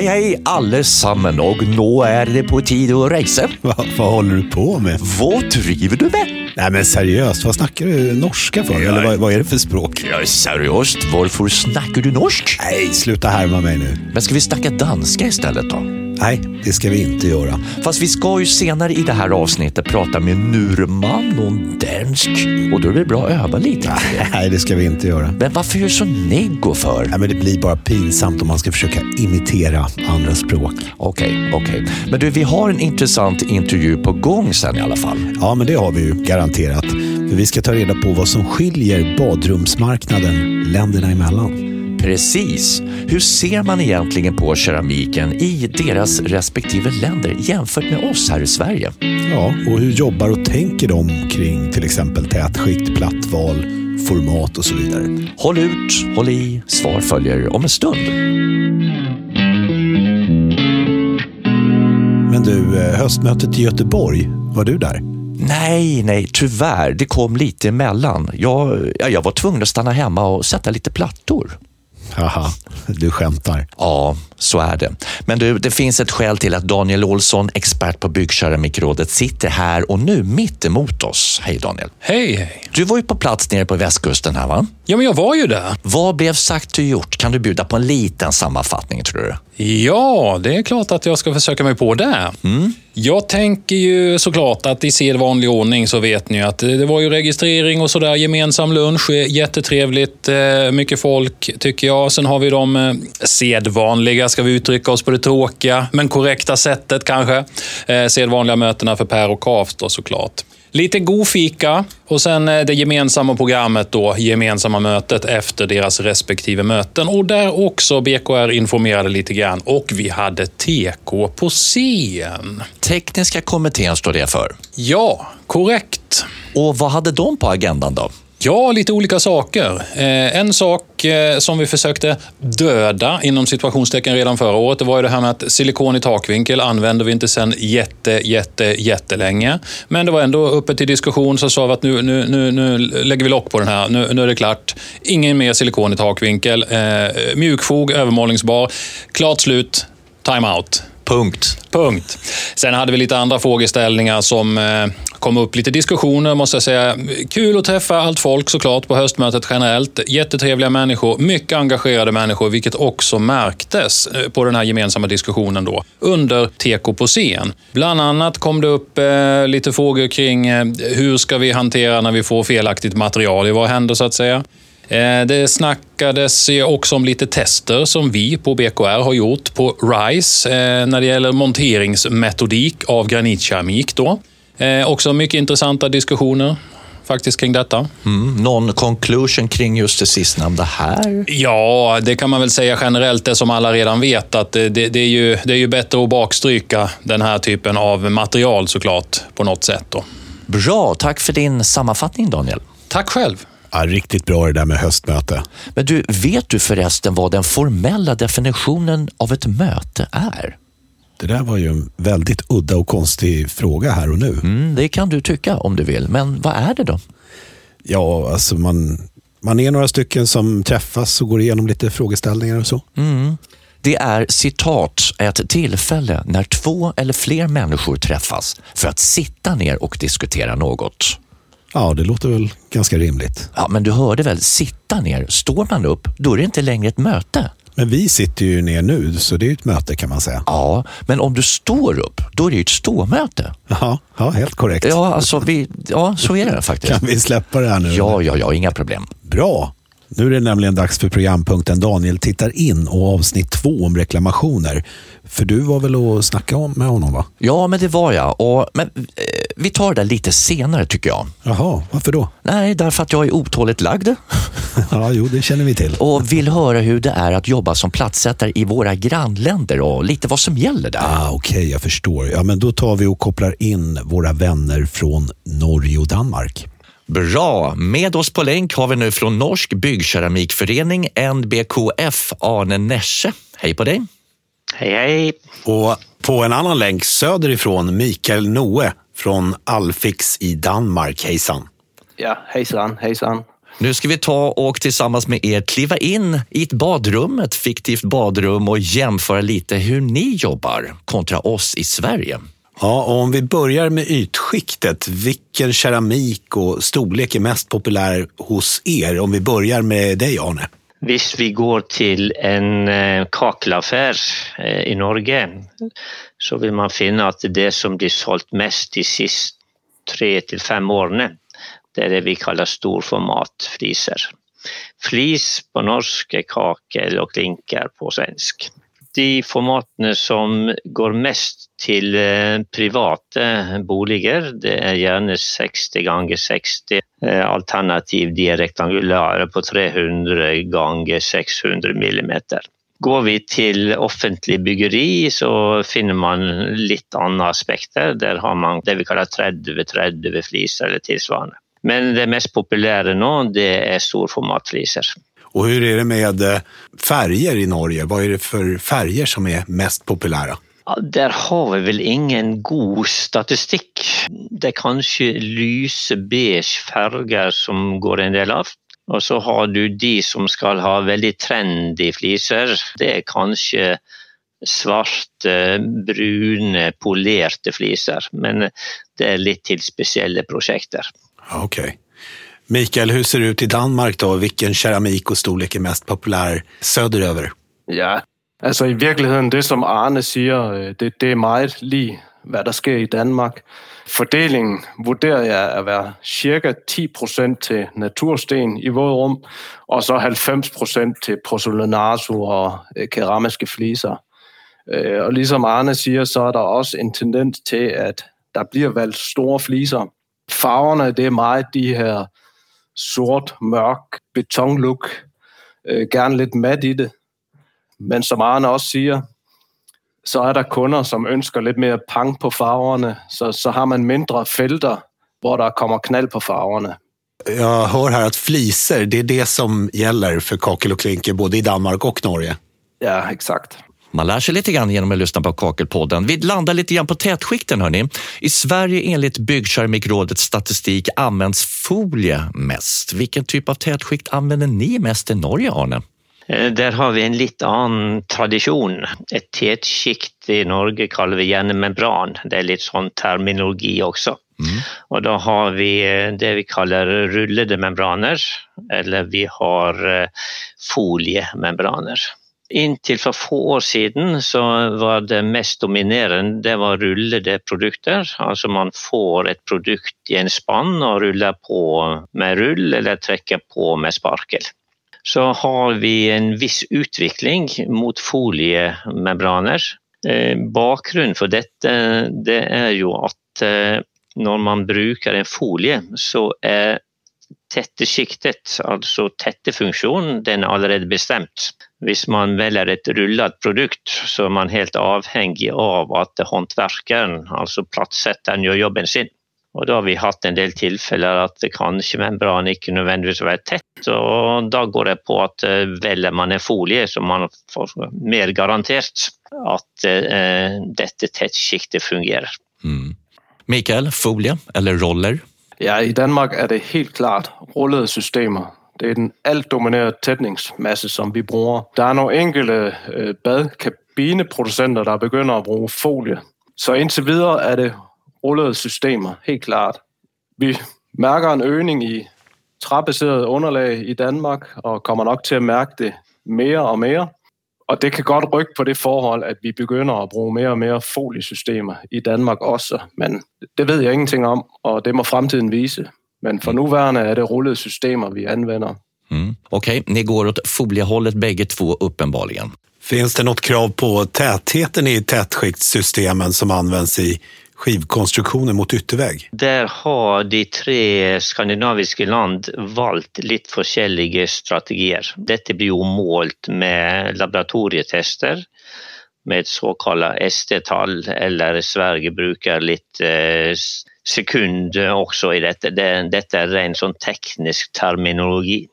Hej hej allesammen och nu är det på tid att resa. Va, vad håller du på med? Vad driver du med? Nej men seriöst, vad snackar du norska för? Eller vad, vad är det för språk? Ja, seriöst, varför snackar du norsk? Nej, sluta härma mig nu. Men ska vi snacka danska istället då? Nej, det ska vi inte göra. Fast vi ska ju senare i det här avsnittet prata med Nurman och en dansk. Och då är det bra att öva lite. Nej, det ska vi inte göra. Men varför är du så neggo för? Nej, men det blir bara pinsamt om man ska försöka imitera andra språk. Okej, okej. Men du, vi har en intressant intervju på gång sen i alla fall. Ja, men det har vi ju garanterat. För vi ska ta reda på vad som skiljer badrumsmarknaden länderna emellan. Precis. Hur ser man egentligen på keramiken i deras respektive länder jämfört med oss här i Sverige? Ja, och hur jobbar och tänker de kring till exempel tätskikt, plattval, format och så vidare? Håll ut, håll i, svar följer om en stund. Men du, eh, höstmötet i Göteborg, var du där? Nej, nej, tyvärr. Det kom lite emellan. Jag, ja, jag var tvungen att stanna hemma och sätta lite plattor. Haha, du skämtar. Ja, så är det. Men du, det finns ett skäl till att Daniel Olsson, expert på Byggkeramikrådet, sitter här och nu mitt emot oss. Hej Daniel. Hej, hej. Du var ju på plats nere på västkusten här va? Ja, men jag var ju där. Vad blev sagt och gjort? Kan du bjuda på en liten sammanfattning tror du? Ja, det är klart att jag ska försöka mig på det. Jag tänker ju såklart att i sedvanlig ordning så vet ni att det var ju registrering och sådär, gemensam lunch, eh, jättetrevligt, eh, mycket folk tycker jag. Sen har vi de eh, sedvanliga, ska vi uttrycka oss på det tråkiga, men korrekta sättet kanske. Sedvanliga mötena för Per och Kaf då såklart. Lite god fika och sen eh, det gemensamma programmet då, gemensamma mötet efter deras respektive möten. Och där också BKR informerade lite grann och vi hade TK på scen. Tekniska kommittén står det för. Ja, korrekt. Och vad hade de på agendan då? Ja, lite olika saker. Eh, en sak eh, som vi försökte döda inom situationstecken redan förra året, det var ju det här med att silikon i takvinkel använder vi inte sedan jätte, jätte, jättelänge. Men det var ändå uppe till diskussion, så sa vi att nu, nu, nu, nu lägger vi lock på den här. Nu, nu är det klart. Ingen mer silikon i takvinkel. Eh, mjukfog, övermålningsbar. Klart slut. Time out. Punkt. Punkt. Sen hade vi lite andra frågeställningar som eh, kom upp lite diskussioner, måste jag säga. Kul att träffa allt folk såklart på höstmötet generellt. Jättetrevliga människor, mycket engagerade människor, vilket också märktes eh, på den här gemensamma diskussionen då under TK på scen. Bland annat kom det upp eh, lite frågor kring eh, hur ska vi hantera när vi får felaktigt material i våra händer så att säga. Eh, Det snackades ju också om lite tester som vi på BKR har gjort på RISE eh, när det gäller monteringsmetodik av granitkeramik. Då. Eh, Också mycket intressanta diskussioner faktiskt kring detta. Mm. Någon conclusion kring just det sistnämnda här? Ja, det kan man väl säga generellt, det som alla redan vet, att det, det, det, är, ju, det är ju bättre att bakstryka den här typen av material såklart, på något sätt. Då. Bra, tack för din sammanfattning Daniel. Tack själv. Ja, riktigt bra det där med höstmöte. Men du, vet du förresten vad den formella definitionen av ett möte är? Det där var ju en väldigt udda och konstig fråga här och nu. Mm, det kan du tycka om du vill, men vad är det då? Ja, alltså man, man är några stycken som träffas och går igenom lite frågeställningar och så. Det är citat ett tillfälle när två eller fler människor träffas för att sitta ner och diskutera något. Ja, det låter väl ganska rimligt. Ja, men du hörde väl, sitta ner. Står man upp, då är det inte längre ett möte. Men vi sitter ju ner nu, så det är ju ett möte kan man säga. Ja, men om du står upp, då är det ju ett ståmöte. Ja, ja helt korrekt. Ja, alltså vi, ja så är det faktiskt. Kan vi släppa det här nu? Ja, ja, ja, inga problem. Bra. Nu är det nämligen dags för programpunkten Daniel tittar in och avsnitt två om reklamationer. För du var väl och snacka om med honom va? Ja, men det var jag. Och, men, eh, vi tar det lite senare tycker jag. Jaha, varför då? Nej, därför att jag är otåligt lagd Ja, jo, det känner vi till. och vill höra hur det är att jobba som platssättare i våra grannländer och lite vad som gäller där. Ah, Okej, jag förstår. Ja, men då tar vi och kopplar in våra vänner från Norge och Danmark. Bra! Med oss på länk har vi nu från Norsk byggkeramikförening, NBKF, Arne Nesche. Hej på dig! Hej, hej. Och på en annan länk söderifrån Mikael Noe från Alfix i Danmark. Hejsan! Ja, hejsan, hejsan. Nu ska vi ta och tillsammans med er kliva in i ett badrum, ett fiktivt badrum och jämföra lite hur ni jobbar kontra oss i Sverige. Ja, och om vi börjar med ytskiktet, vilken keramik och storlek är mest populär hos er? Om vi börjar med dig, Arne. Visst, vi går till en eh, kakelaffär eh, i Norge så vill man finna att det som blir sålt mest de sista tre till fem åren det är det vi kallar storformatfliser. Flis på norsk är kakel och linkar på svensk. De formatene som går mest till private privata boliger, det är gärna 60 ganger 60 alternativ de er rektangulära på 300 ganger 600 millimeter. Går vi till offentlig byggeri så finner man lite andra aspekter. Där har man det vi kallar 30-30 fliser eller tillsvarande. Men det mest populära nu det är storformatfliser. Och hur är det med eh, färger i Norge? Vad är det för färger som är mest populära? Ja, där har vi väl ingen god statistik. Det är kanske lyse beige färger som går en del av. Och så har du de som ska ha väldigt trendy fliser. Det är kanske svarte, brune, polerade fliser. Men det är lite till speciella projekt. Okej. Okay. Mikael, hur ser det ut i Danmark då? Vilken keramik och storlek är mest populär söderöver? Ja, alltså i verkligheten, det som Arne säger, eh, det, det är mycket likt vad som sker i Danmark. Fordelingen vurderer jag att vara cirka 10 procent till natursten i vådrum, och så 90 procent till og eh, och keramiska fliser. Eh, och liksom Arne säger så är det också en tendens till att det blir valgt stora fliser. Färgerna, det är mycket de här sort, mørk betonlook. Øh, gerne lidt mat i det. Men som Arne også siger, så er der kunder, som ønsker lidt mere pang på farverne, så, så har man mindre felter, hvor der kommer knald på farverne. Jag hör här att fliser, det är det som gäller för kakel och klinker både i Danmark och Norge. Ja, exakt. Man lär sig lite grann genom att lyssna på Kakelpodden. Vi landar lite grann på tätskikten. Hörni. I Sverige enligt Byggkeramikrådets statistik används folie mest. Vilken typ av tätskikt använder ni mest i Norge, Arne? Eh, där har vi en lite annan tradition. Ett tätskikt i Norge kallar vi gärna membran. Det är lite sån terminologi också. Mm. Och då har vi eh, det vi kallar rullade membraner eller vi har eh, foliemembraner. Inntil för få år sedan så var det mest dominerande det var rullade produkter. Altså man får et produkt i en spann och rullar på med rull eller trycker på med sparkel så har vi en viss utveckling mot foliemembraner. Eh, Bakgrunnen bakgrunden dette detta det är jo att når när man bruker en folie så är tätteskiktet, alltså tettefunksjonen, den er allerede bestemt. Hvis man väljer ett rullat produkt så är man helt avhängig av att hantverkaren, alltså plattsättaren, gör jobben sin. Och då har vi haft en del tillfällen att det kanske membran inte nödvändigtvis är tätt och då går det på att eh, väljer man en folie så man får mer garanterat att eh, detta tätskiktet fungerar. Mm. Mikael, folie eller roller? Ja, i Danmark är det helt klart rullade system. Det är den allt dominerande tätningsmassa som vi bruger. Det är några enkelte øh, badkabineproducenter, der begynder at bruge folie. Så indtil videre er det rullede systemer, helt klart. Vi mærker en øgning i træbaseret underlag i Danmark, og kommer nok til at mærke det mere og mere. Og det kan godt rykke på det forhold, at vi begynder at bruge mere og mere foliesystemer i Danmark også. Men det ved jeg ingenting om, og det må fremtiden vise. Men for nuværende är det rullade systemer vi använder. Mm. Okej, okay. ni går åt foliehållet bägge två uppenbarligen. Finns det något krav på tätheten i tätskiktssystemen som används i skivkonstruktioner mot yttervägg? Där har de tre skandinaviska land valt lite olika strategier. Detta blir ju målt med laboratorietester med så kallade ST-tal eller Sverige brukar lite eh, sekund också i detta. detta är ren sån teknisk terminologi.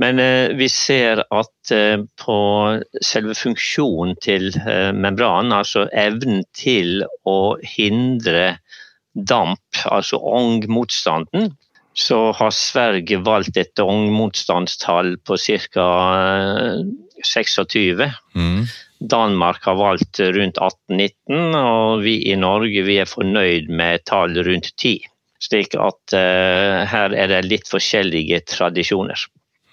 Men eh, vi ser att eh, på själva funktionen till eh, membran, alltså evnen till att hindra damp, alltså ångmotstånden, så har Sverige valt ett ångmotståndstal på cirka eh, 26. Mm. Danmark har valt runt 18-19 och vi i Norge vi är förnöjd med tal runt 10. Slik att uh, här är det lite olika traditioner.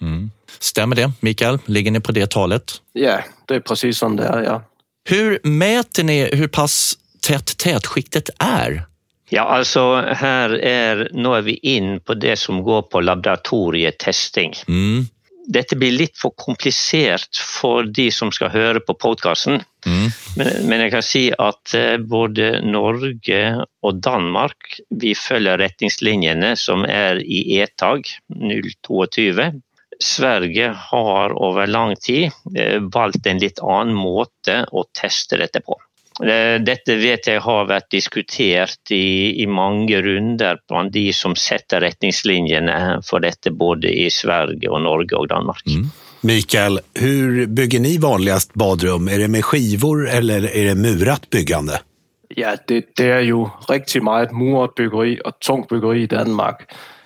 Mm. Stämmer det, Mikael? Ligger ni på det talet? Ja, det är precis som det är, ja. Hur mäter ni hur pass tätt tätskiktet är? Ja, alltså här är, nu är vi in på det som går på laboratorietesting. Mm. Dette blir lite för komplicerat för de som ska höra på podcasten. Mm. Men, men, jeg kan säga att eh, både Norge och Danmark vi följer retningslinjene som är i ETAG 022. Sverige har över lång tid eh, valt en lite annan måte att testa detta på. Detta vet jag har varit diskuterat i, i många runder bland de som sätter riktningslinjerna för detta både i Sverige och Norge och Danmark. Mm. Mikael, hur bygger ni vanligast badrum? Är det med skivor eller är det murat byggande? Ja, det, det är ju riktigt mycket murat byggeri och tungt byggeri i Danmark.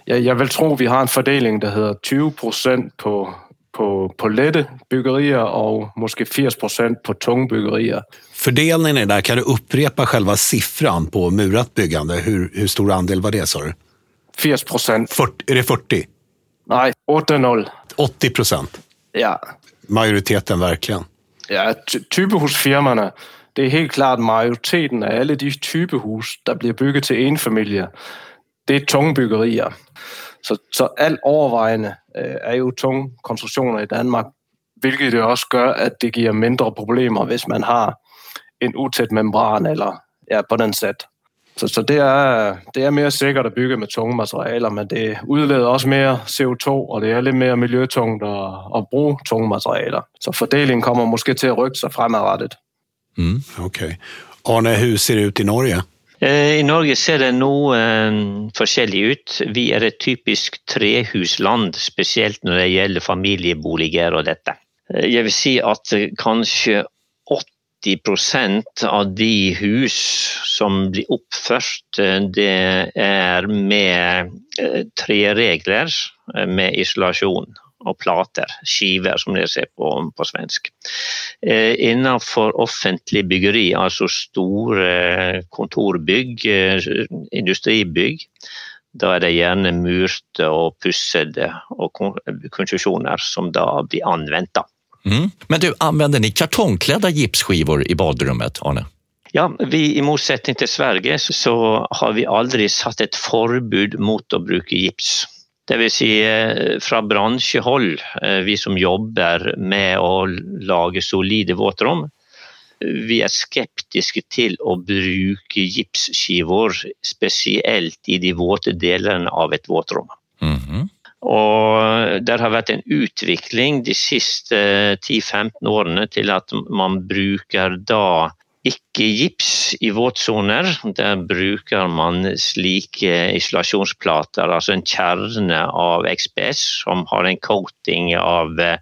Jag, jag vill tro vi har en fördelning som heter 20 procent på på, på lätta byggerier och måske 80 procent på tunga byggerier. Fördelningen är där, kan du upprepa själva siffran på murat byggande? Hur, hur stor andel var det sa du? 80 procent. Är det 40? Nej, 8-0. 80 procent? Ja. Majoriteten verkligen? Ja, typehusfirmorna. Det är helt klart majoriteten av alla de typehus, som blir byggda till enfamiljer, det är tungbyggerier. Så, så alt overvejende øh, er jo tunge konstruktioner i Danmark, hvilket det også gør, at det giver mindre problemer, hvis man har en utæt membran eller ja, på den sæt. Så, så det, er, det er mere sikkert at bygge med tunge materialer, men det udleder også mere CO2, og det er lidt mere miljøtungt at, at bruge tunge materialer. Så fordelingen kommer måske til at rykke sig fremadrettet. Mm, okay. Arne, hur ser det ut i Norge? Eh, I Norge ser det noe forskjellig ut. Vi er et typisk trehusland, spesielt når det gjelder familieboliger og dette. Eh, jeg vil si at kanskje 80% av de hus som blir oppført, eh, det er med tre regler med isolasjon och plater, skivor som det ser på, på svensk. Eh, innanför offentlig byggeri, alltså stora kontorbygg, eh, industribygg, då är det gärna murte och pussade och konstruktioner som då blir använda. Mm. Men du, använder ni kartongklädda gipsskivor i badrummet, Arne? Ja, vi i motsättning till Sverige så har vi aldrig satt ett förbud mot att bruka gips. Det vill säga från branschhåll, eh, vi som jobbar med att laga solida våtrum, vi är skeptiska till att bruka gipsskivor, speciellt i de våta delarna av ett våtrum. Mm. Och där har varit en utveckling de sista 10-15 åren till att man brukar då Icke-gips i våtsoner, der bruker man slike eh, isolasjonsplater, altså en kjerne av XPS som har en coating av eh,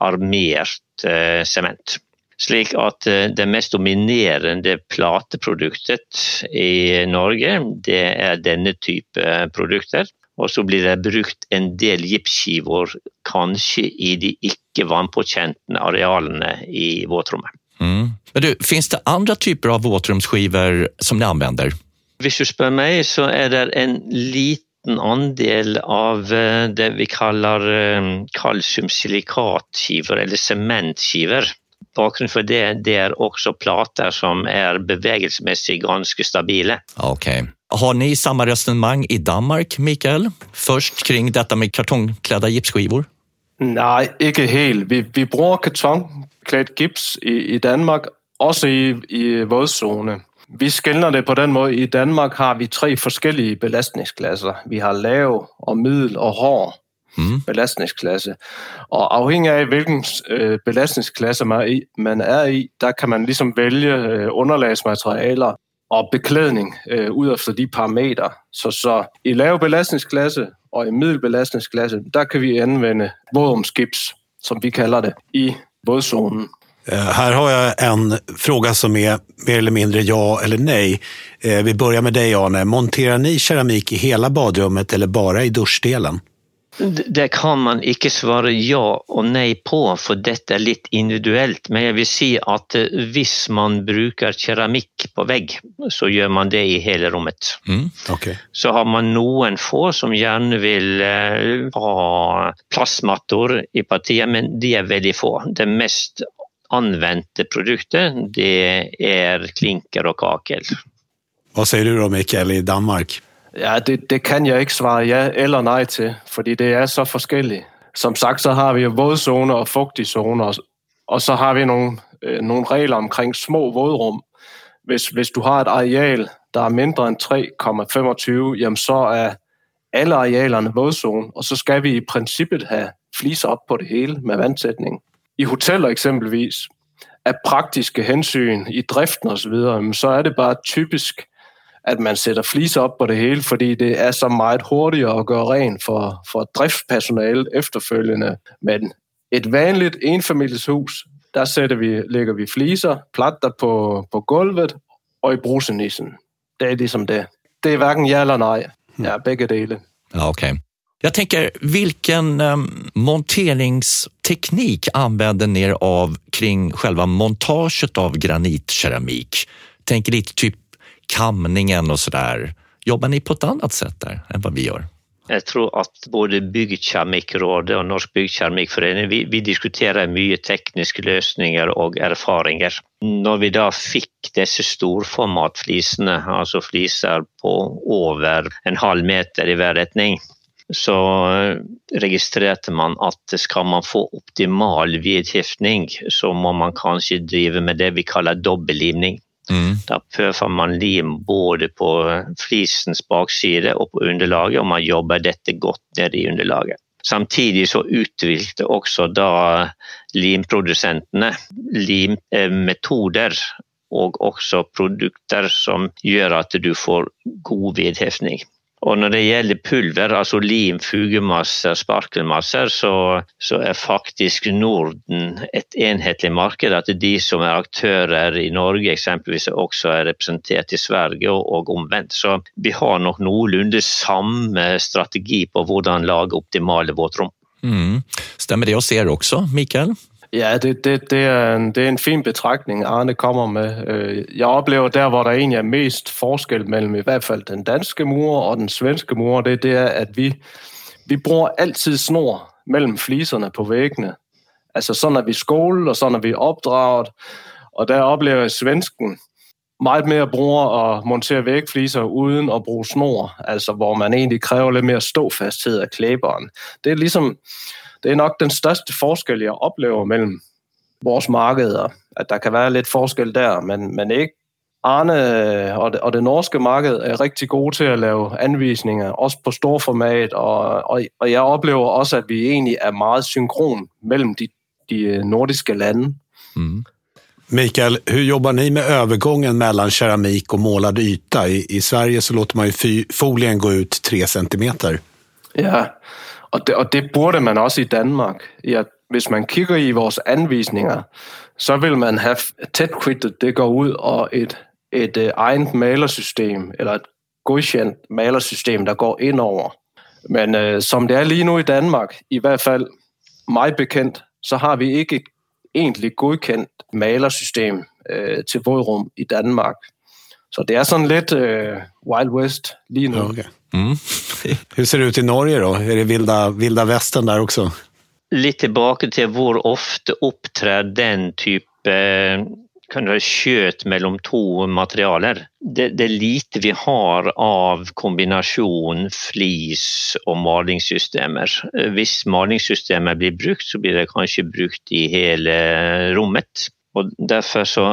armert sement. Eh, slik at eh, det mest dominerende plateproduktet i Norge, det er denne type produkter. Og så blir det brukt en del gipsskiver, kanskje i de ikke vannpåkjente arealene i våtrommet. Mm. Men du, finns det andra typer av våtrumsskivor som ni använder? Om du frågar mig så är det en liten andel av eh, det vi kallar eh, kalciumsilikatskivor eller cementskivor. Bakgrunden för det, det är också plater som är bevägelsemässigt ganska stabila. Okej. Okay. Har ni samma resonemang i Danmark, Mikael? Först kring detta med kartongklädda gipsskivor? Nej, inte helt. Vi, vi bruger kartongklædt gips i, i Danmark, også i, i vådzone. Vi skældner det på den måde. I Danmark har vi tre forskellige belastningsklasser. Vi har lav og middel og hård mm. belastningsklasse. Og afhængig af, hvilken øh, belastningsklasse man er, i, man er i, der kan man ligesom vælge øh, underlagsmaterialer og beklædning øh, ud efter de parametre. Så, så i lav belastningsklasse og i middelbelastningsklasse, der kan vi anvende vådomskips, som vi kalder det, i vådzonen. Eh, här har jag en fråga som är mer eller mindre ja eller nej. Eh, vi börjar med dig Arne. Monterar ni keramik i hela badrummet eller bara i duschdelen? Det kan man ikke svare ja og nei på, for dette er litt individuelt. Men jeg vil si at eh, hvis man bruker keramikk på vegg, så gjør man det i hele rommet. Mm, okay. Så har man noen få som gjerne vil eh, ha plastmatter i partiet, men de er veldig få. Det mest anvendte produktet det er klinker og kakel. Hva sier du da, Mikael, i Danmark? Ja, det, det kan jeg ikke svare ja eller nej til, fordi det er så forskelligt. Som sagt, så har vi jo vådzoner og fugtige zoner, og så har vi nogle, øh, nogle regler omkring små vådrum. Hvis, hvis du har et areal, der er mindre end 3,25, jamen så er alle arealerne vådzone, og så skal vi i princippet have fliser op på det hele med vandsætning. I hoteller eksempelvis, af praktiske hensyn i driften osv., så, så er det bare typisk, at man sætter fliser op på det hele, fordi det er så meget hurtigere at gøre rent for, for driftspersonale efterfølgende. Men et vanligt enfamilieshus, der sætter vi, lægger vi fliser, platter på, på gulvet og i brusenissen. Det er ligesom det. Det er hverken ja eller nej. Ja, begge dele. Ja, okay. Jag tänker, vilken um, monteringsteknik använder ni er av kring själva montaget av granitkeramik? Tänker lite typ kamningen och sådär. Jobbar ni på ett annat sätt där än vad vi gör? Jag tror att både Byggkeramikrådet och Norsk Byggkeramikförening, vi, vi diskuterar mycket tekniska lösningar och erfarenheter. När vi då fick dessa storformatflisene, alltså flisar på över en halv meter i hver så registrerade man att ska man få optimal vedheftning, så må man kanske driva med det vi kallar dubbellimning. Mm. Da pøfer man lim både på flisens bakside og på underlaget, og man jobber dette godt ned i underlaget. Samtidig så utviklet også da limprodusentene limmetoder eh, og også produkter som gjør at du får god vedhäftning. Och när det gäller pulver, alltså lim, fugemasser, sparkelmasser, så, så, är faktiskt Norden ett enhetlig marknad. Att de som är aktörer i Norge exempelvis också är representerade i Sverige och, och omvänt. Så vi har nog någorlunda samma strategi på hur man lagar optimala våtrum. Mm. Stämmer det hos er också, Mikael? Ja, det, det, det, er en, det er en fin betragtning, Arne kommer med. Øh, jeg oplever der, hvor der egentlig er mest forskel mellem i hvert fald den danske mur og den svenske mur, det, det er, at vi, vi bruger altid snor mellem fliserne på væggene. Altså sådan er vi skole, og sådan er vi opdraget. Og der oplever jeg svensken meget mere bruger at montere vægfliser uden at bruge snor, altså hvor man egentlig kræver lidt mere ståfasthed af klæberen. Det er ligesom, det er nok den største forskel, jeg oplever mellem vores markeder. At der kan være lidt forskel der, men, men ikke Arne og det, og det norske marked er rigtig gode til at lave anvisninger, også på stor format, og, og, og jeg oplever også, at vi egentlig er meget synkron mellem de, de nordiske lande. Mm. Mikael, hur jobbar ni med övergången mellan keramik och målad yta? I, i Sverige så låter man ju folien gå ut tre centimeter. Ja, Og det, og det burde man også i Danmark. Ja, hvis man kigger i vores anvisninger, så vil man have tætkridtet, det går ud, og et, et øh, uh, eget malersystem, eller et godkendt malersystem, der går ind over. Men øh, som det er lige nu i Danmark, i hvert fald mig bekendt, så har vi ikke et egentlig godkendt malersystem øh, til vådrum i Danmark. Så det er sådan lidt øh, Wild West lige nu. Okay. Mm. Hur ser det ut i Norge då? Är det vilda, vilda västern där också? Litt tilbake til hvor ofte opptrer den type kan du kjøtt mellom to materialer. Det, det, er lite vi har av kombinasjon flis og malingssystemer. Hvis malingssystemet blir brukt, så blir det kanskje brukt i hele rommet. Og Derfor så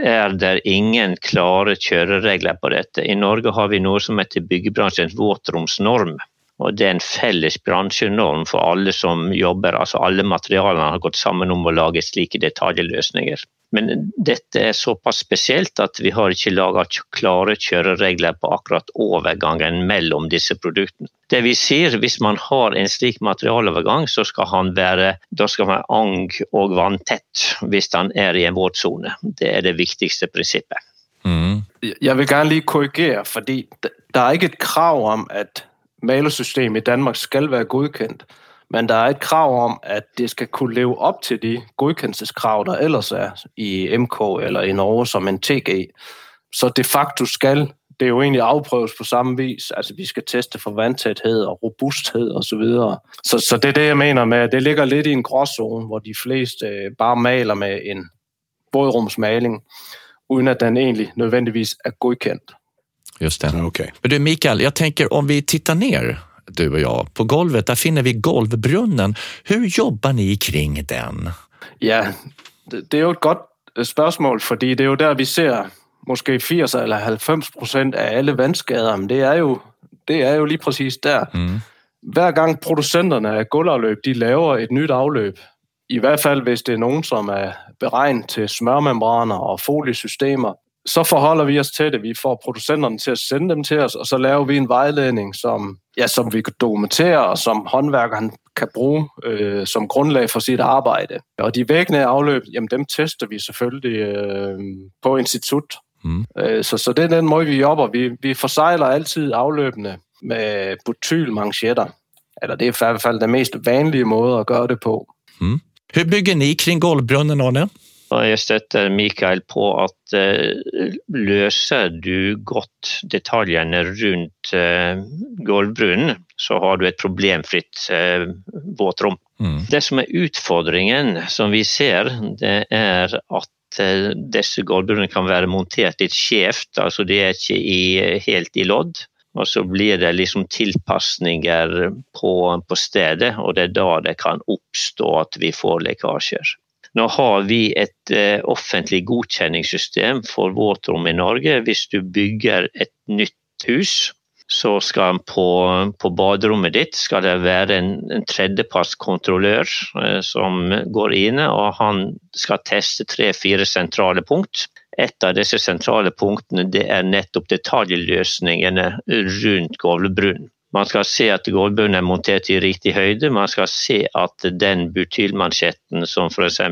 er det ingen klare kjøreregler på dette. I Norge har vi noe som heter byggebransjens våtromsnorm. Og det er en felles bransjenorm for alle som jobber. Altså alle materialene har gått sammen om å lage slike detaljlösningar. Men dette er såpass spesielt at vi har ikke laga klare kjøreregler på akkurat overgangen mellom disse produktene. Det vi sier, hvis man har en slik materialovergang, så skal han være da skal man ang- og vanntett hvis han er i en våtsone. Det er det viktigste prinsippet. Mm. Jeg vil gerne lige korrigere, fordi der er ikke et krav om, at malersystemet i Danmark skal være godkendt. Men der er et krav om, at det skal kunne leve op til de godkendelseskrav, der ellers er i MK eller i Norge som en TG. Så de facto skal det jo egentlig afprøves på samme vis. Altså vi skal teste for vandtæthed og robusthed og så videre. Så, så det er det, jeg mener med, at det ligger lidt i en gråzone, hvor de fleste øh, bare maler med en bådrumsmaling, uden at den egentlig nødvendigvis er godkendt. Just det. Okay. Men du Mikael, jag tänker om vi tittar ner du och jag. På golvet där finner vi golvbrunnen. Hur jobbar ni kring den? Ja, det, det er jo et godt øh, spørgsmål, fordi det er jo der, vi ser måske 80 eller 90 procent af alle vandskader, men det er jo, det er jo lige præcis der. Mm. Hver gang producenterne af gulvafløb, de laver et nyt afløb, i hvert fald hvis det er nogen, som er beregnet til smørmembraner og foliesystemer, så forholder vi os til det. Vi får producenterne til at sende dem til os, og så laver vi en vejledning, som, ja, som vi kan dokumentere, og som håndværkeren kan bruge øh, som grundlag for sit arbejde. Og de væggende afløb, jamen dem tester vi selvfølgelig øh, på institut. Mm. Øh, så, så det er den måde, vi jobber. Vi, vi forsejler altid afløbene med butylmanchetter. Eller det er i hvert fald den mest vanlige måde at gøre det på. Mm. Hur bygger ni kring golvbrunnen, Arne? Og jeg støtter Mikael på at uh, løser du godt detaljene rundt uh, gulvbrunnen, så har du et problemfritt uh, våtrom. Mm. Det som er utfordringen, som vi ser, det er at disse gulvbrunnene kan være montert litt skjevt, altså de er ikke i, helt i lodd. Og så blir det liksom tilpasninger på, på stedet, og det er da det kan oppstå at vi får lekkasjer. Nå har vi et eh, offentlig godkjenningssystem for våtrom i Norge. Hvis du bygger et nytt hus, så skal på, på baderommet ditt skal det være en, en tredjepartskontrollør eh, som går inn, og han skal teste tre-fire sentrale punkt. Et av disse sentrale punktene det er nettopp detaljløsningene rundt Gavlebrunn. Man skal se at gulvbunnen er montert i riktig høyde. Man skal se at den butylmansjetten som f.eks.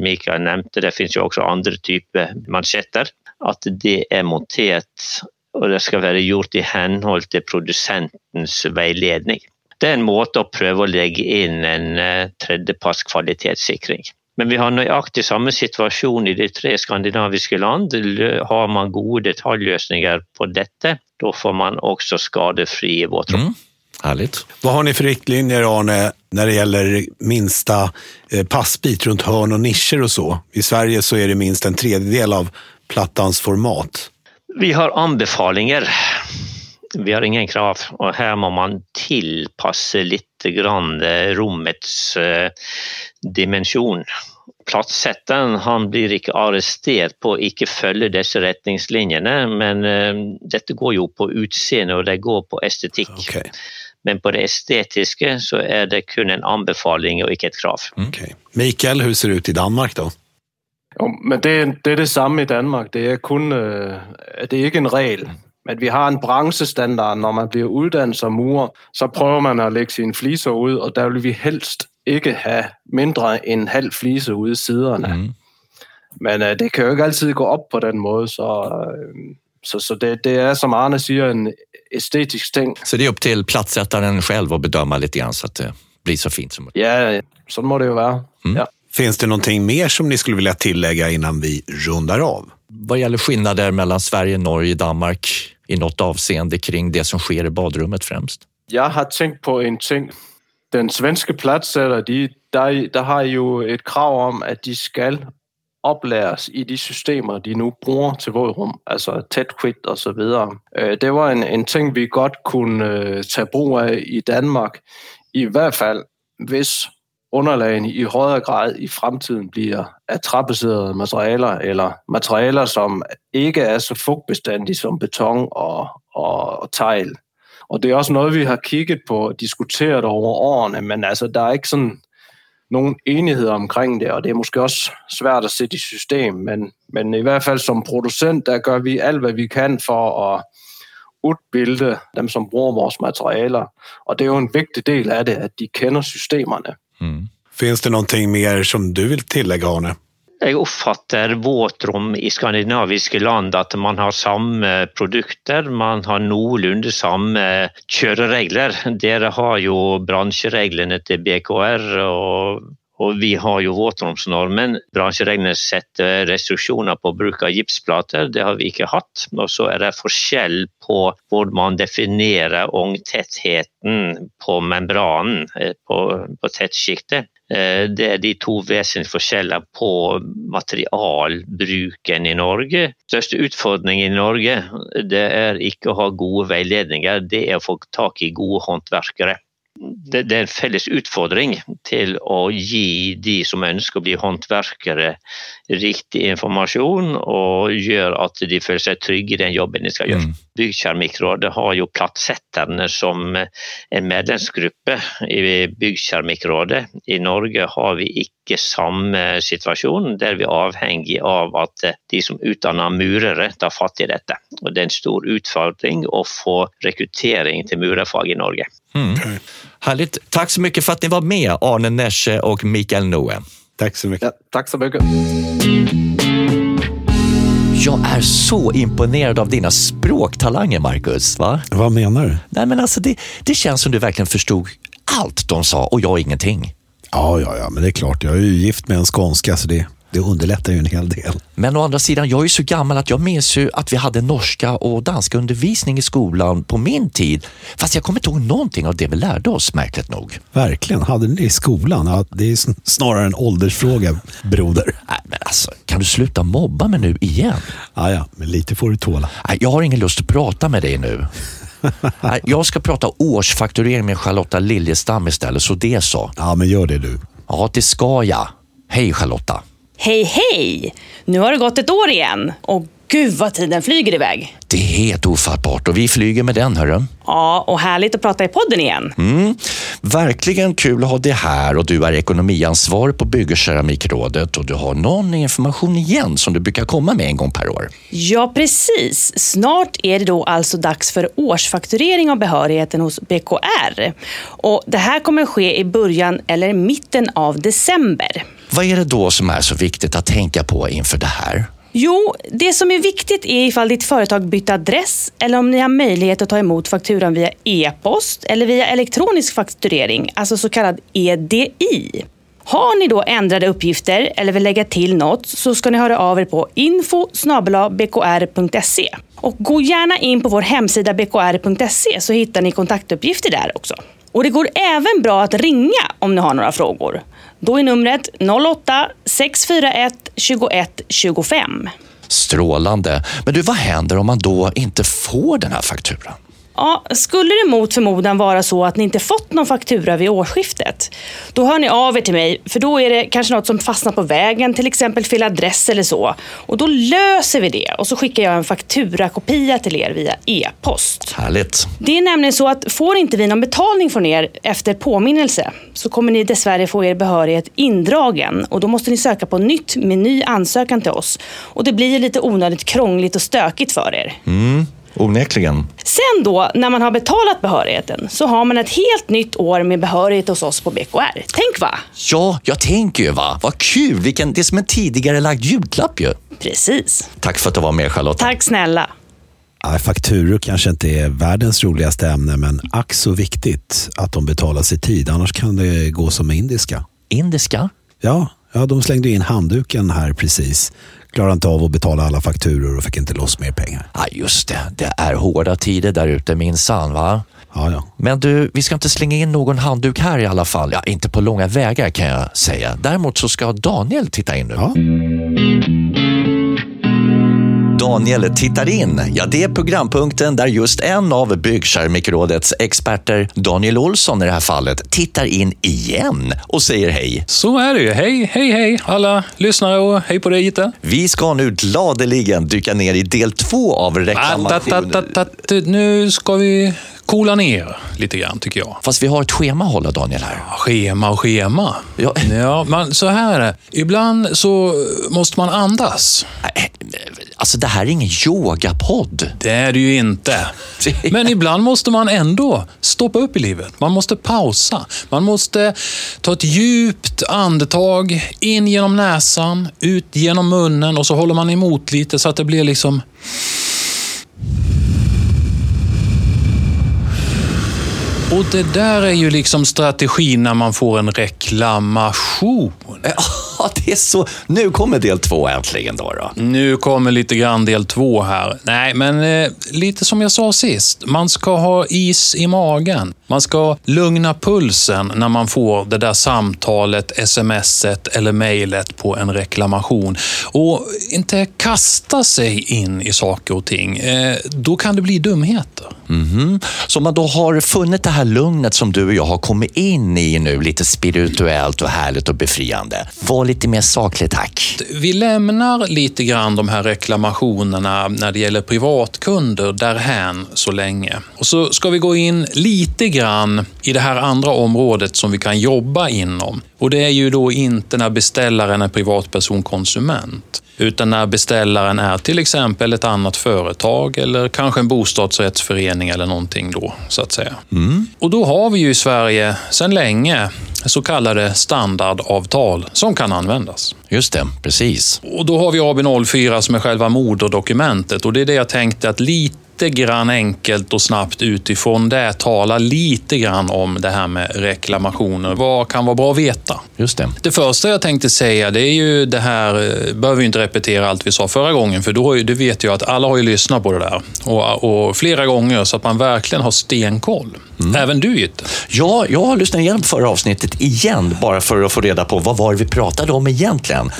Mikael nevnte, det finnes jo også andre typer mansjetter, at det er montert og det skal være gjort i henhold til produsentens veiledning. Det er en måte å prøve å legge inn en eh, tredjeparts kvalitetssikring. Men vi har nøyaktig samme situasjon i de tre skandinaviske land. Har man gode detaljlösningar på dette, då får man också skadefri våtrum. Mm. Härligt. Vad har ni för riktlinjer, Arne, när det gäller minsta eh, passbit runt hörn och nischer och så? I Sverige så är det minst en tredjedel av plattans format. Vi har anbefalinger. Vi har ingen krav, og her må man tilpasse litt grann eh, rommets eh, dimensjon. Plattsetteren han blir ikke arrestert på å ikke følge disse retningslinjene, men uh, dette går jo på utseende og det går på estetikk. Okay. Men på det estetiske så er det kun en anbefaling og ikke et krav. Okay. Mikael, hur ser det ut i Danmark da? Jo, men det, det er det samme i Danmark. Det er, kun, det er ikke en regel. Men vi har en branchestandard, når man bliver uddannet som murer, så prøver man at lægge sine fliser ud, og der vil vi helst ikke have mindre end halv flise ude i siderne. Mm. Men uh, det kan jo ikke altid gå op på den måde, så, uh, så, så det, det är som Arne säger en estetisk ting. Så det är upp till platssättaren själv att bedöma lite grann så att det blir så fint som möjligt? Ja, så må det ju vara. Mm. Ja. Finns det någonting mer som ni skulle vilja tillägga innan vi rundar av? Vad gäller skillnader mellan Sverige, Norge, Danmark i något avseende kring det som sker i badrummet främst? Jag har tänkt på en ting den svenska platsen, de, där, där har ju ett krav om, att de ska oplæres i de systemer, de nu bruger til vådrum, altså tæt quit og så videre. Øh, det var en, en ting, vi godt kunne øh, tage brug af i Danmark, i hvert fald hvis underlagene i højere grad i fremtiden bliver af træbaserede materialer, eller materialer, som ikke er så fugtbestandige som beton og, og, og tegl. Och det är också något vi har kigget på och diskuterat over åren, men altså, det er ikke sådan nogen enighed omkring det, og det er måske også svært at sætte i system, men, men i hvert fald som producent, der gør vi alt, hvad vi kan for at udbilde dem, som bruger vores materialer. Og det er jo en vigtig del af det, at de kender systemerne. Mm. Finns det någonting mer som du vill tillägga, Arne? Jeg oppfatter våtrom i skandinaviske land at man har samme produkter, man har noenlunde samme kjøreregler. Dere har jo bransjereglene til BKR, og, og vi har jo våtromsnormen. Bransjereglene setter restriksjoner på bruk av gipsplater, det har vi ikke hatt. Og så er det forskjell på hur man definerer ångtätheten på membranen, eh, på, på tettsjiktet. Eh, det er de to vesentlige skillnaderna på materialbruken i Norge. Største utmaningen i Norge det er ikke å ha gode veiledninger, det er å få tak i gode håndverkere det, det, er en felles utfordring til å gi de som ønsker å bli håndverkere, riktig informasjon og gjøre at de føler seg trygge i den jobben de skal gjøre. Mm. Byggkeramikkrådet har jo Plattsetterne som en medlemsgruppe i Byggkeramikkrådet. I Norge har vi ikke samme situasjon, der vi er avhengig av at de som utdanner murere, tar fatt i dette. Og det er en stor utfordring å få rekruttering til murerfag i Norge. Mm. Härligt. Tack så mycket för att ni var med, Arne Nesche och Mikael Noe. Tack så mycket. Ja, tack så mycket. Jag är så imponerad av dina språktalanger, Marcus. Va? Vad menar du? Nej, men alltså det, det känns som du verkligen förstod allt de sa och jag ingenting. Ja, ja, ja, men det är klart. Jag är ju gift med en skånska, så det, det underlättar ju en hel del. Men å andra sidan, jag är så gammal att jag minns ju att vi hade norska och danska undervisning i skolan på min tid. Fast jag kommer inte ihåg någonting av det vi lärde oss, märkligt nog. Verkligen. Hade ni det i skolan? Ja, det är snarare en åldersfråga, broder. Nej, men alltså, kan du sluta mobba mig nu igen? Ja, ja, men lite får du tåla. Nej, jag har ingen lust att prata med dig nu. jag ska prata årsfakturering med Charlotta Liljestam istället, så det så. Ja, men gör det du. Ja, det ska jag. Hej Charlotta. Hej hej! Nu har det gått ett år igen och gud vad tiden flyger iväg. Det är helt ofattbart och vi flyger med den hörru. Ja, och härligt att prata i podden igen. Mm. Verkligen kul att ha dig här och du är ekonomiansvarig på Byggerkeramikrådet och du har någon information igen som du brukar komma med en gång per år. Ja, precis. Snart är det då alltså dags för årsfakturering av behörigheten hos BKR. Och det här kommer ske i början eller mitten av december. Vad är det då som är så viktigt att tänka på inför det här? Jo, det som är viktigt är ifall ditt företag bytt adress eller om ni har möjlighet att ta emot fakturan via e-post eller via elektronisk fakturering, alltså så kallad EDI. Har ni då ändrade uppgifter eller vill lägga till något så ska ni höra av er på info bkr.se. Och gå gärna in på vår hemsida bkr.se så hittar ni kontaktuppgifter där också. Och det går även bra att ringa om ni har några frågor. Då är numret 08 641 21 25. Strålande. Men du, vad händer om man då inte får den här fakturan? Ja, skulle det mot förmodan vara så att ni inte fått någon faktura vid årsskiftet, då hör ni av er till mig, för då är det kanske något som fastnar på vägen, till exempel fel adress eller så. Och då löser vi det och så skickar jag en fakturakopia till er via e-post. Härligt. Det är nämligen så att får inte vi någon betalning från er efter påminnelse så kommer ni dessvärre få er behörighet indragen och då måste ni söka på nytt med ny ansökan till oss. Och det blir lite onödigt krångligt och stökigt för er. Mm. Onekligen. Sen då, när man har betalat behörigheten, så har man ett helt nytt år med behörighet hos oss på BKR. Tänk va? Ja, jag tänker ju va. Vad kul! Vilken, det är som en tidigare lagd julklapp ju. Precis. Tack för att du var med Charlotta. Tack snälla. Ja, fakturor kanske inte är världens roligaste ämne, men ack så viktigt att de betalas i tid. Annars kan det gå som med indiska. Indiska? Ja, ja de slängde in handduken här precis klarade inte av att betala alla fakturor och fick inte loss mer pengar. Ja, just det. Det är hårda tider där ute minsann, va? Ja, ja. Men du, vi ska inte slänga in någon handduk här i alla fall. Ja, inte på långa vägar kan jag säga. Däremot så ska Daniel titta in nu. Ja. Daniel tittar in. Ja, det är programpunkten där just en av Byggkeramikrådets experter, Daniel Olsson i det här fallet, tittar in igen och säger hej. Så är det ju. Hej, hej, hej alla lyssnare och hej på dig Gitte. Vi ska nu gladeligen dyka ner i del två av reklamationer. Nu ska vi coola ner lite grann tycker jag. Fast vi har ett schema att hålla, Daniel, här. Schema och schema. Ja. Ja, men så här är. Ibland så måste man andas. Alltså, det här är ingen yogapodd. Det är det ju inte. Men ibland måste man ändå stoppa upp i livet. Man måste pausa. Man måste ta ett djupt andetag in genom näsan, ut genom munnen och så håller man emot lite så att det blir liksom... Och det där är ju liksom strategin när man får en reklamation. Ja, det är så. Nu kommer del två äntligen då. då. Nu kommer lite grann del två här. Nej, men eh, lite som jag sa sist. Man ska ha is i magen. Man ska lugna pulsen när man får det där samtalet, smset eller mejlet på en reklamation. Och inte kasta sig in i saker och ting. Eh, då kan det bli dumheter. Mhm. Så om man då har funnit det här lugnet som du och jag har kommit in i nu, lite spirituellt och härligt och befriande. Var lite mer saklig, tack. Vi lämnar lite grann de här reklamationerna när det gäller privatkunder därhän så länge. Och så ska vi gå in lite grann i det här andra området som vi kan jobba inom. Och det är ju då inte när beställaren är privatperson konsument. Utan när beställaren är till exempel ett annat företag eller kanske en bostadsrättsförening eller någonting då, så att säga. Och då har vi ju i Sverige sedan länge så kallade standardavtal som kan användas. Just det, precis. Och då har vi AB04 som är själva moderdokumentet och det är det jag tänkte att lite grann enkelt och snabbt utifrån det tala lite grann om det här med reklamationer. Vad kan vara bra att veta? Just det. Det första jag tänkte säga det är ju det här, eh, behöver vi inte repetera allt vi sa förra gången, för då det vet jag att alla har ju lyssnat på det där. Och, och flera gånger så att man verkligen har stenkoll. Även du Jytte. Ja, jag har lyssnat igenom förra avsnittet igen, bara för att få reda på vad var det vi pratade om egentligen.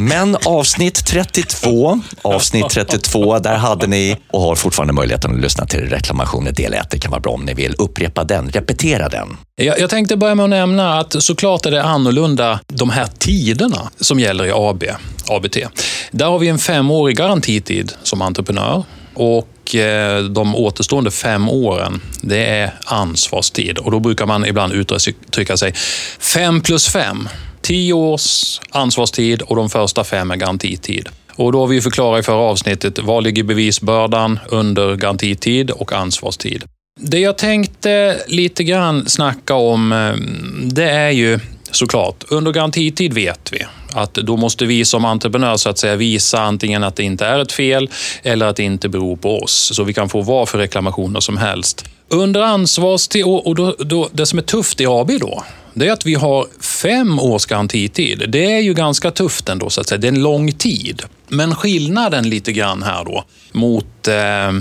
Men avsnitt 32, avsnitt 32, där hade ni och har fortfarande möjligheten att lyssna till reklamationer del 1. Det kan vara bra om ni vill upprepa den, repetera den. Jag, jag tänkte börja med att nämna att såklart är det annorlunda de här tiderna som gäller i AB, ABT. Där har vi en femårig garantitid som entreprenör och eh, de återstående fem åren, det är ansvarstid. Och då brukar man ibland uttrycka sig fem plus fem. Tio års ansvarstid och de första fem är garantitid. Och då har vi förklarat i förra avsnittet, var ligger bevisbördan under garantitid och ansvarstid? Det jag tänkte lite grann snacka om, eh, det är ju såklart, under garantitid vet vi att då måste vi som entreprenör så att säga visa antingen att det inte är ett fel eller att det inte beror på oss. Så vi kan få vad för reklamationer som helst. Under ansvarstid, och och då, då, det som är tufft i AB då, det är att vi har fem års garantitid. Det är ju ganska tufft ändå, så att säga. Det är en lång tid. Men skillnaden lite grann här då mot eh,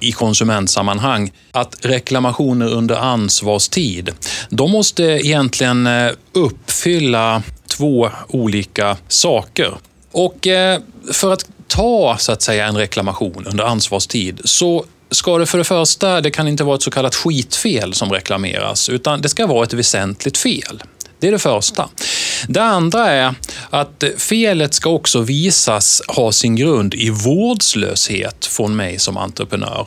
i konsumentsammanhang att reklamationer under ansvarstid, de måste egentligen eh, uppfylla två olika saker. Och eh, för att ta så att säga en reklamation under ansvarstid så ska det för det första, det kan inte vara ett så kallat skitfel som reklameras, utan det ska vara ett väsentligt fel. Det är det första. Det andra är att felet ska också visas ha sin grund i vårdslöshet från mig som entreprenör.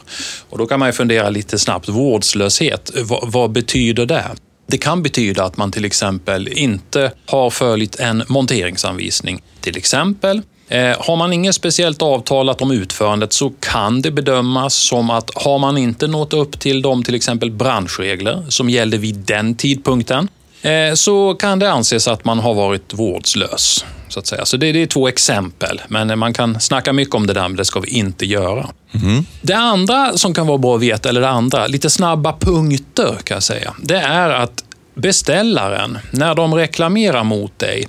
Och då kan man ju fundera lite snabbt, vårdslöshet, vad, vad betyder det? Det kan betyda att man till exempel inte har följt en monteringsanvisning. Till exempel har man inget speciellt avtalat om utförandet så kan det bedömas som att har man inte nått upp till de till exempel branschregler som gällde vid den tidpunkten eh, så kan det anses att man har varit vårdslös. Så, att säga. så det, det är två exempel, men man kan snacka mycket om det där, men det ska vi inte göra. Det andra som kan vara bra att veta, eller det andra, lite snabba punkter kan jag säga, det är att beställaren, när de reklamerar mot dig,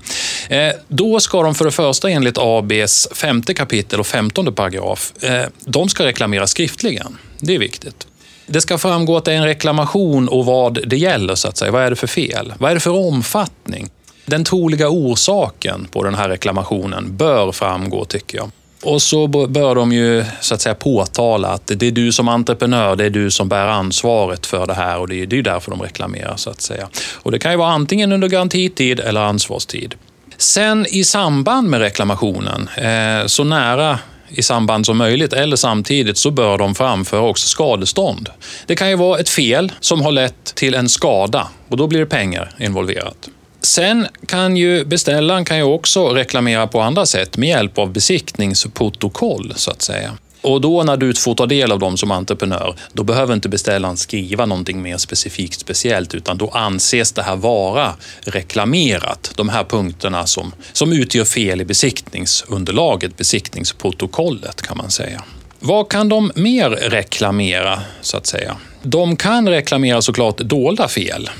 eh, då ska de för det första enligt ABs femte kapitel och femtonde paragraf, eh, de ska reklamera skriftligen. Det är viktigt. Det ska framgå att det är en reklamation och vad det gäller, så att säga. Vad är det för fel? Vad är det för omfattning? Den troliga orsaken på den här reklamationen bör framgå, tycker jag. Och så bör de ju så att säga påtala att det är du som entreprenör, det är du som bär ansvaret för det här och det är, ju därför de reklamerar så att säga. Och det kan ju vara antingen under garantitid eller ansvarstid. Sen i samband med reklamationen, eh, så nära i samband som möjligt eller samtidigt så bör de framföra också skadestånd. Det kan ju vara ett fel som har lett till en skada och då blir det pengar involverat. Sen kan ju beställaren kan ju också reklamera på andra sätt med hjälp av besiktningsprotokoll så att säga. Och då när du får ta del av dem som entreprenör, då behöver inte beställaren skriva någonting mer specifikt speciellt, utan då anses det här vara reklamerat. De här punkterna som, som utgör fel i besiktningsunderlaget, besiktningsprotokollet kan man säga. Vad kan de mer reklamera, så att säga? De kan reklamera såklart dolda fel.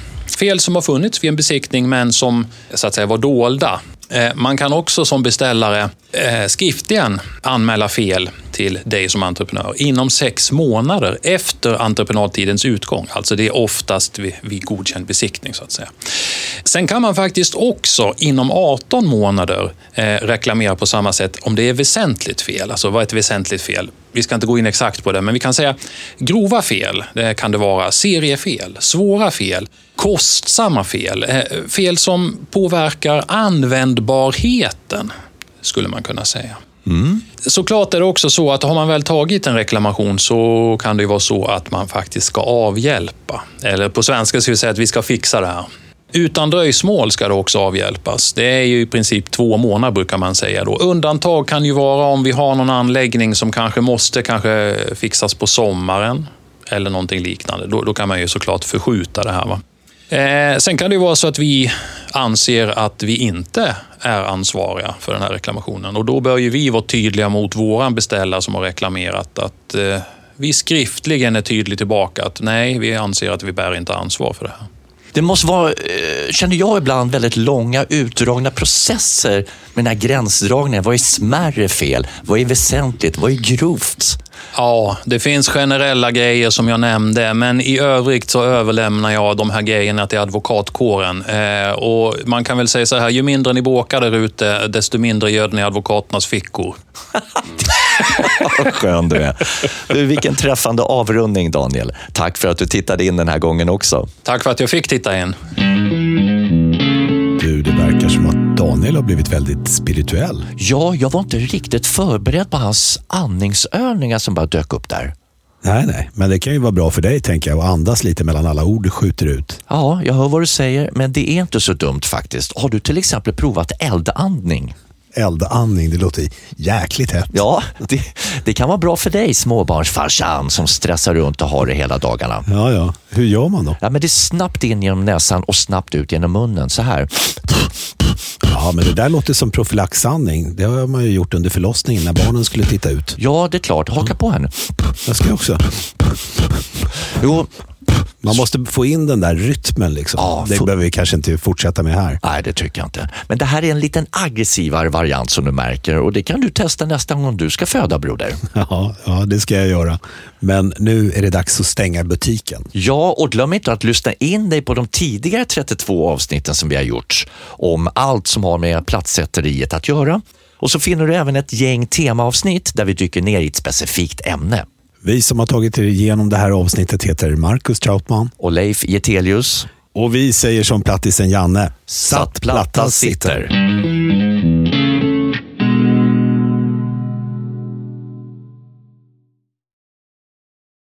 Fel som har funnits vid en besiktning men som så att säga var dolda. Eh, man kan också som beställare eh, skriftligen anmäla fel till dig som entreprenör inom sex månader efter entreprenadtidens utgång. Alltså det är oftast vid, godkänd besiktning så att säga. Sen kan man faktiskt också inom 18 månader eh, reklamera på samma sätt om det är väsentligt fel. Alltså vad är ett väsentligt fel? Vi ska inte gå in exakt på det, men vi kan säga grova fel. Det kan det vara seriefel, svåra fel, kostsamma fel, fel som påverkar användbarheten, skulle man kunna säga. Mm. Såklart är det också så att har man väl tagit en reklamation så kan det ju vara så att man faktiskt ska avhjälpa. Eller på svenska ska vi säga att vi ska fixa det här. Utan dröjsmål ska det också avhjälpas. Det är ju i princip två månader brukar man säga. Då. Undantag kan ju vara om vi har någon anläggning som kanske måste kanske fixas på sommaren eller någonting liknande. Då, då kan man ju såklart förskjuta det här. Va? Eh, sen kan det vara så att vi anser att vi inte är ansvariga för den här reklamationen och då bör ju vi vara tydliga mot våran beställare som har reklamerat att eh, vi skriftligen är tydliga tillbaka att nej, vi anser att vi bär inte ansvar för det här. Det måste vara, eh, känner jag ibland, väldigt långa utdragna processer med den här gränsdragningen. Vad är smärre fel? Vad är väsentligt? Vad är grovt? Ja, det finns generella grejer som jag nämnde, men i övrigt så överlämnar jag de här grejerna till advokatkåren. Eh, och man kan väl säga så här, ju mindre ni bråkar där ute, desto mindre göd ni advokaternas fickor. Vad skön du är. Du, vilken träffande avrundning, Daniel. Tack för att du tittade in den här gången också. Tack för att jag fick titta in. Du, det verkar som att Daniel har blivit väldigt spirituell. Ja, jag var inte riktigt förberedd på hans andningsövningar som bara dök upp där. Nej, nej, men det kan ju vara bra för dig tänker jag att andas lite mellan alla ord du skjuter ut. Ja, jag hör vad du säger, men det är inte så dumt faktiskt. Har du till exempel provat eldandning? Eldandning. Det låter jäkligt hett. Ja, det, det kan vara bra för dig småbarnsfarsan som stressar runt och har det hela dagarna. Ja, ja. Hur gör man då? Ja, men det är snabbt in genom näsan och snabbt ut genom munnen. Så här. Ja, men det där låter som profylaxandning. Det har man ju gjort under förlossningen när barnen skulle titta ut. Ja, det är klart. Haka på henne. Jag ska också. Jo, man måste få in den där rytmen. Liksom. Ja, det behöver vi kanske inte fortsätta med här. Nej, det tycker jag inte. Men det här är en liten aggressivare variant som du märker och det kan du testa nästa gång du ska föda, broder. Ja, ja, det ska jag göra. Men nu är det dags att stänga butiken. Ja, och glöm inte att lyssna in dig på de tidigare 32 avsnitten som vi har gjort om allt som har med platssätteriet att göra. Och så finner du även ett gäng temaavsnitt där vi dyker ner i ett specifikt ämne. Vi som har tagit er igenom det här avsnittet heter Marcus Trautman och Leif Getelius. Och vi säger som plattisen Janne, satt platta sitter.